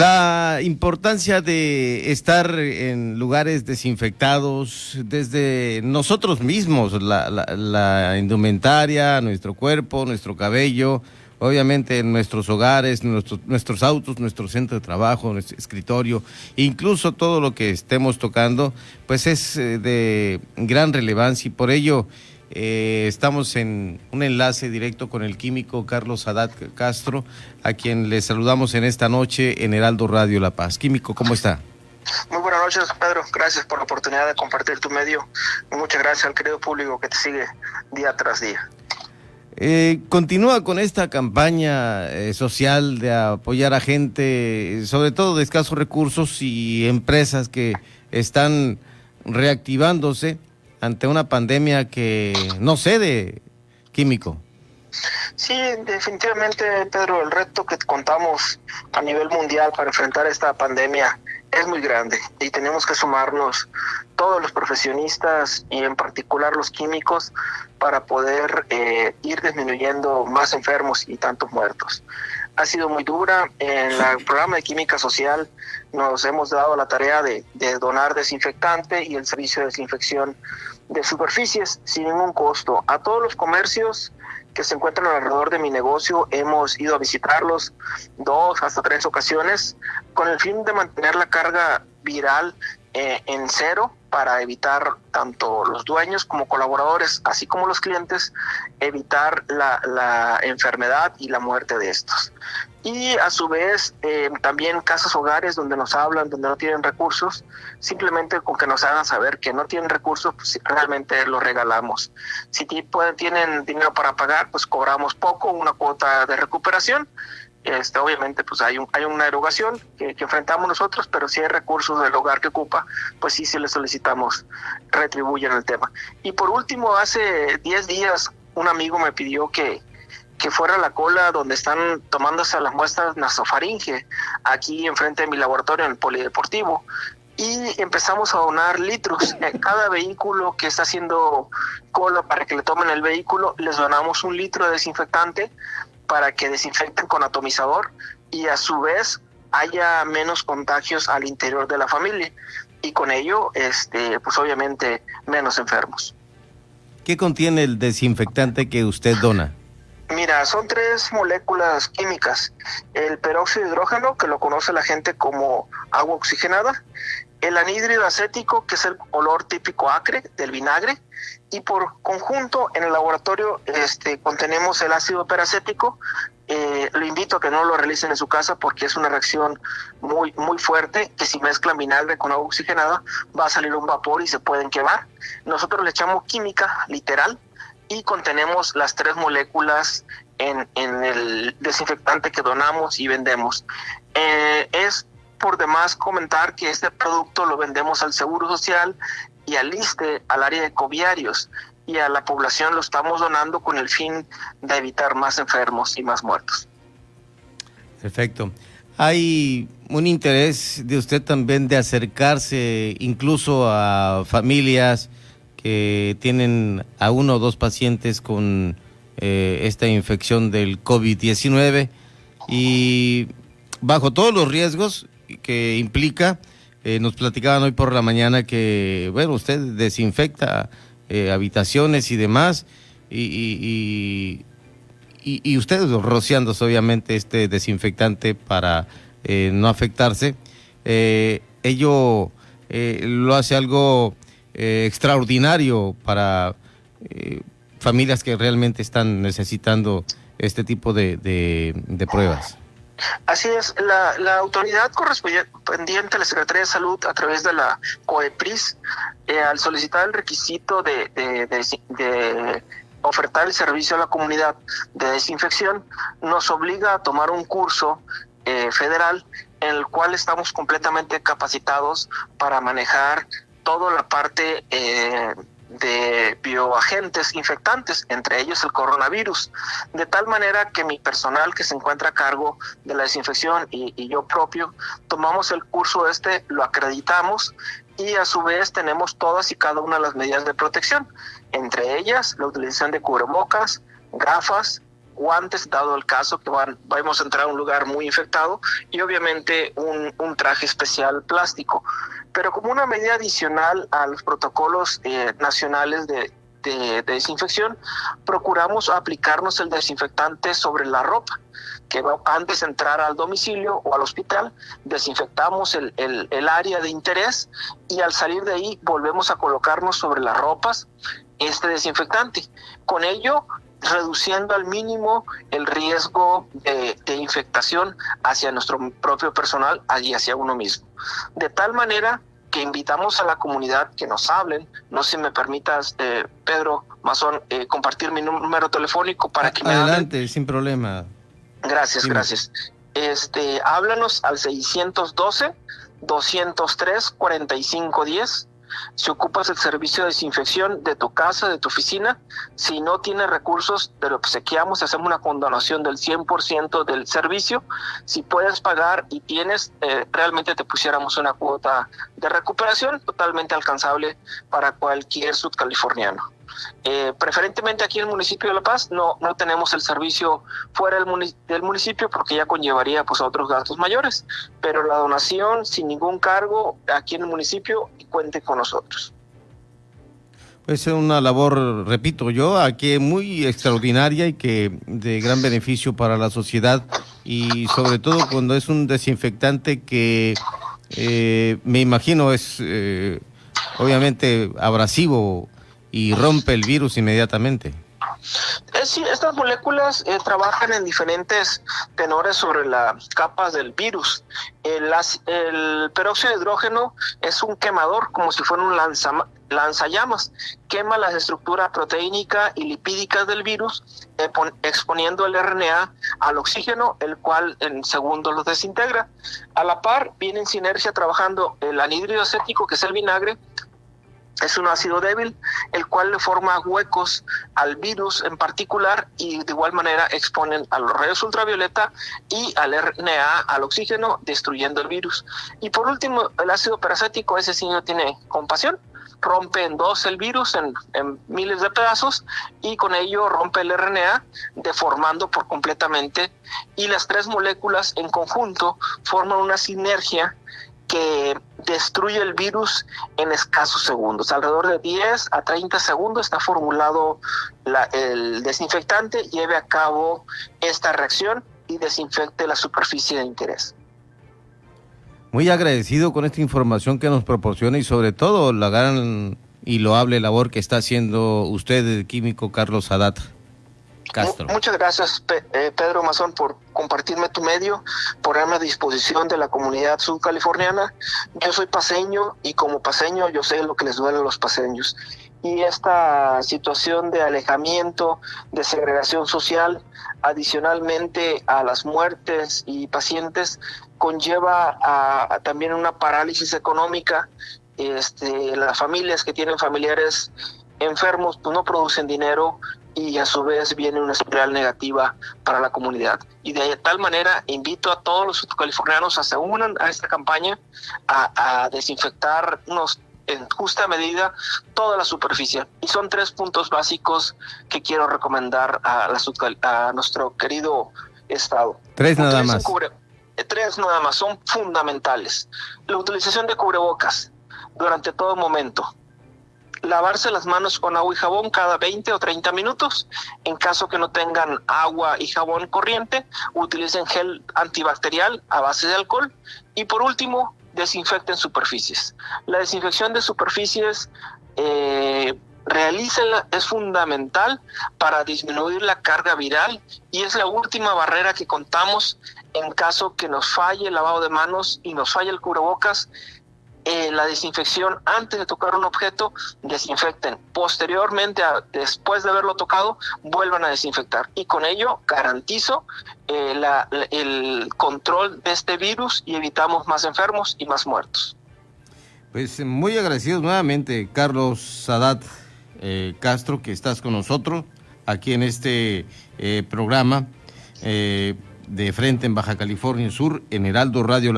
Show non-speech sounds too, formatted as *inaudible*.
La importancia de estar en lugares desinfectados desde nosotros mismos, la, indumentaria, nuestro cuerpo, nuestro cabello, obviamente en nuestros hogares, nuestros, nuestros autos, nuestro centro de trabajo, nuestro escritorio, incluso todo lo que estemos tocando, pues es eh, de gran relevancia y por ello eh, estamos en un enlace directo con el químico Carlos Haddad Castro, a quien le saludamos en esta noche en Heraldo Radio La Paz. Químico, ¿cómo está? Muy buenas noches, Pedro. Gracias por la oportunidad de compartir tu medio. Muchas gracias al querido público que te sigue día tras día. Eh, continúa con esta campaña eh, social de apoyar a gente, sobre todo de escasos recursos y empresas que están reactivándose ante una pandemia que no cede, químico. Sí, definitivamente, Pedro, el reto que contamos a nivel mundial para enfrentar esta pandemia es muy grande y tenemos que sumarnos todos los profesionistas y en particular los químicos para poder eh, ir disminuyendo más enfermos y tantos muertos. Ha sido muy dura. En el *laughs* programa de química social nos hemos dado la tarea de, de donar desinfectante y el servicio de desinfección de superficies sin ningún costo. A todos los comercios que se encuentran alrededor de mi negocio hemos ido a visitarlos dos hasta tres ocasiones con el fin de mantener la carga viral eh, en cero para evitar tanto los dueños como colaboradores, así como los clientes, evitar la, la enfermedad y la muerte de estos. Y a su vez, eh, también casas hogares donde nos hablan, donde no tienen recursos, simplemente con que nos hagan saber que no tienen recursos, pues realmente los regalamos. Si tienen dinero para pagar, pues cobramos poco, una cuota de recuperación. Este, obviamente, pues hay, un, hay una erogación que, que, enfrentamos nosotros, pero si hay recursos del hogar que ocupa, pues sí, sí le solicitamos retribuyen el tema. Y por último, hace 10 días, un amigo me pidió que, fuera la cola donde están tomándose las muestras nasofaringe, aquí enfrente de mi laboratorio en el polideportivo. Y empezamos a donar litros. En cada vehículo que está haciendo cola para que le tomen el vehículo, les donamos un litro de desinfectante para que desinfecten con atomizador y a su vez haya menos contagios al interior de la familia y con ello, este, pues obviamente menos enfermos. ¿Qué contiene el desinfectante que usted dona? Mira, son tres moléculas químicas. El peróxido de hidrógeno, que lo conoce la gente como agua oxigenada, el anhídrido acético, que es el color típico acre del vinagre, y por conjunto en el laboratorio este, contenemos el ácido peracético. Eh, lo invito a que no lo realicen en su casa porque es una reacción muy, muy fuerte que si mezclan vinagre con agua oxigenada va a salir un vapor y se pueden quemar. Nosotros le echamos química literal y contenemos las tres moléculas en, el desinfectante que donamos y vendemos. Eh, es por demás comentar que este producto lo vendemos al Seguro Social y al ISTE, al área de coviarios, y a la población lo estamos donando con el fin de evitar más enfermos y más muertos. Perfecto. Hay un interés de usted también de acercarse incluso a familias, que tienen a uno o dos pacientes con eh, esta infección del COVID-19 y bajo todos los riesgos que implica, eh, nos platicaban hoy por la mañana que, bueno, usted desinfecta eh, habitaciones y demás y, y, y, y ustedes rociándose obviamente este desinfectante para no afectarse, ello lo hace algo eh, extraordinario para eh, familias que realmente están necesitando este tipo de, de, pruebas. Así es, la, autoridad correspondiente a la Secretaría de Salud a través de la COEPRIS, eh, al solicitar el requisito de, de, ofertar el servicio a la comunidad de desinfección, nos obliga a tomar un curso federal en el cual estamos completamente capacitados para manejar toda la parte eh, de bioagentes infectantes, entre ellos el coronavirus, de tal manera que mi personal que se encuentra a cargo de la desinfección y, yo propio tomamos el curso este, lo acreditamos y a su vez tenemos todas y cada una de las medidas de protección, entre ellas la utilización de cubrebocas, gafas, guantes, dado el caso que van, vamos a entrar a un lugar muy infectado, y obviamente un, un traje especial plástico. Pero como una medida adicional a los protocolos eh, nacionales de, de, desinfección, procuramos aplicarnos el desinfectante sobre la ropa, que antes de entrar al domicilio o al hospital, desinfectamos el, el, el área de interés y al salir de ahí volvemos a colocarnos sobre las ropas este desinfectante. Con ello reduciendo al mínimo el riesgo de, de, infectación hacia nuestro propio personal y hacia uno mismo. De tal manera que invitamos a la comunidad que nos hablen. No sé si me permitas, eh, Pedro Mazón, eh, compartir mi número telefónico para que me Adelante, sin problema. Gracias, Dime. gracias. Este, háblanos al 612 203 4510 si ocupas el servicio de desinfección de tu casa, de tu oficina, si no tienes recursos, te lo obsequiamos, hacemos una condonación del 100% del servicio. Si puedes pagar y tienes, eh, realmente te pusiéramos una cuota de recuperación totalmente alcanzable para cualquier sudcaliforniano. Eh, preferentemente aquí en el municipio de La Paz no, no tenemos el servicio fuera del, del municipio porque ya conllevaría pues a otros gastos mayores, pero la donación sin ningún cargo aquí en el municipio cuente con nosotros. Pues es una labor, repito yo, aquí muy extraordinaria y que de gran beneficio para la sociedad y sobre todo cuando es un desinfectante que eh, me imagino es eh, obviamente abrasivo y rompe el virus inmediatamente. Sí, estas moléculas eh, trabajan en diferentes tenores sobre las capas del virus. El, el, peróxido de hidrógeno es un quemador, como si fuera un lanza, lanzallamas. Quema la estructura proteínica y lipídica del virus, exponiendo el RNA al oxígeno, el cual en segundos lo desintegra. A la par, viene en sinergia trabajando el anhídrido acético, que es el vinagre, es un ácido débil, el cual le forma huecos al virus en particular y de igual manera exponen a los rayos ultravioleta y al RNA, al oxígeno, destruyendo el virus. Y por último, el ácido peracético, ese sí no tiene compasión, rompe en dos el virus en, en, miles de pedazos y con ello rompe el RNA deformando por completamente y las tres moléculas en conjunto forman una sinergia que destruye el virus en escasos segundos. Alrededor de 10 a 30 segundos está formulado la, el desinfectante, lleve a cabo esta reacción y desinfecte la superficie de interés. Muy agradecido con esta información que nos proporciona y sobre todo la gran y loable labor que está haciendo usted, el químico Carlos Haddad. Castro. Muchas gracias, eh, Pedro Mazón, por compartirme tu medio, por darme a disposición de la comunidad subcaliforniana. Yo soy paseño y como paseño yo sé lo que les duele a los paseños. Y esta situación de alejamiento, de segregación social, adicionalmente a las muertes y pacientes, conlleva a, a también una parálisis económica. Este, las familias que tienen familiares enfermos pues no producen dinero y a su vez viene una espiral negativa para la comunidad. Y de tal manera invito a todos los californianos a se unan a esta campaña a, a desinfectarnos en justa medida toda la superficie. Y son tres puntos básicos que quiero recomendar a, la, a nuestro querido Estado. Tres nada más. Cubre, tres nada más, son fundamentales. La utilización de cubrebocas durante todo momento lavarse las manos con agua y jabón cada 20 o 30 minutos. En caso que no tengan agua y jabón corriente, utilicen gel antibacterial a base de alcohol. Y por último, desinfecten superficies. La desinfección de superficies eh, realícenla, es fundamental para disminuir la carga viral y es la última barrera que contamos en caso que nos falle el lavado de manos y nos falle el cubrebocas eh, la desinfección antes de tocar un objeto, desinfecten. Posteriormente, después de haberlo tocado, vuelvan a desinfectar. Y con ello garantizo eh, el control de este virus y evitamos más enfermos y más muertos. Pues muy agradecidos nuevamente, Carlos Sadat eh, Castro, que estás con nosotros aquí en este eh, programa eh, de Frente en Baja California Sur, en Heraldo Radio.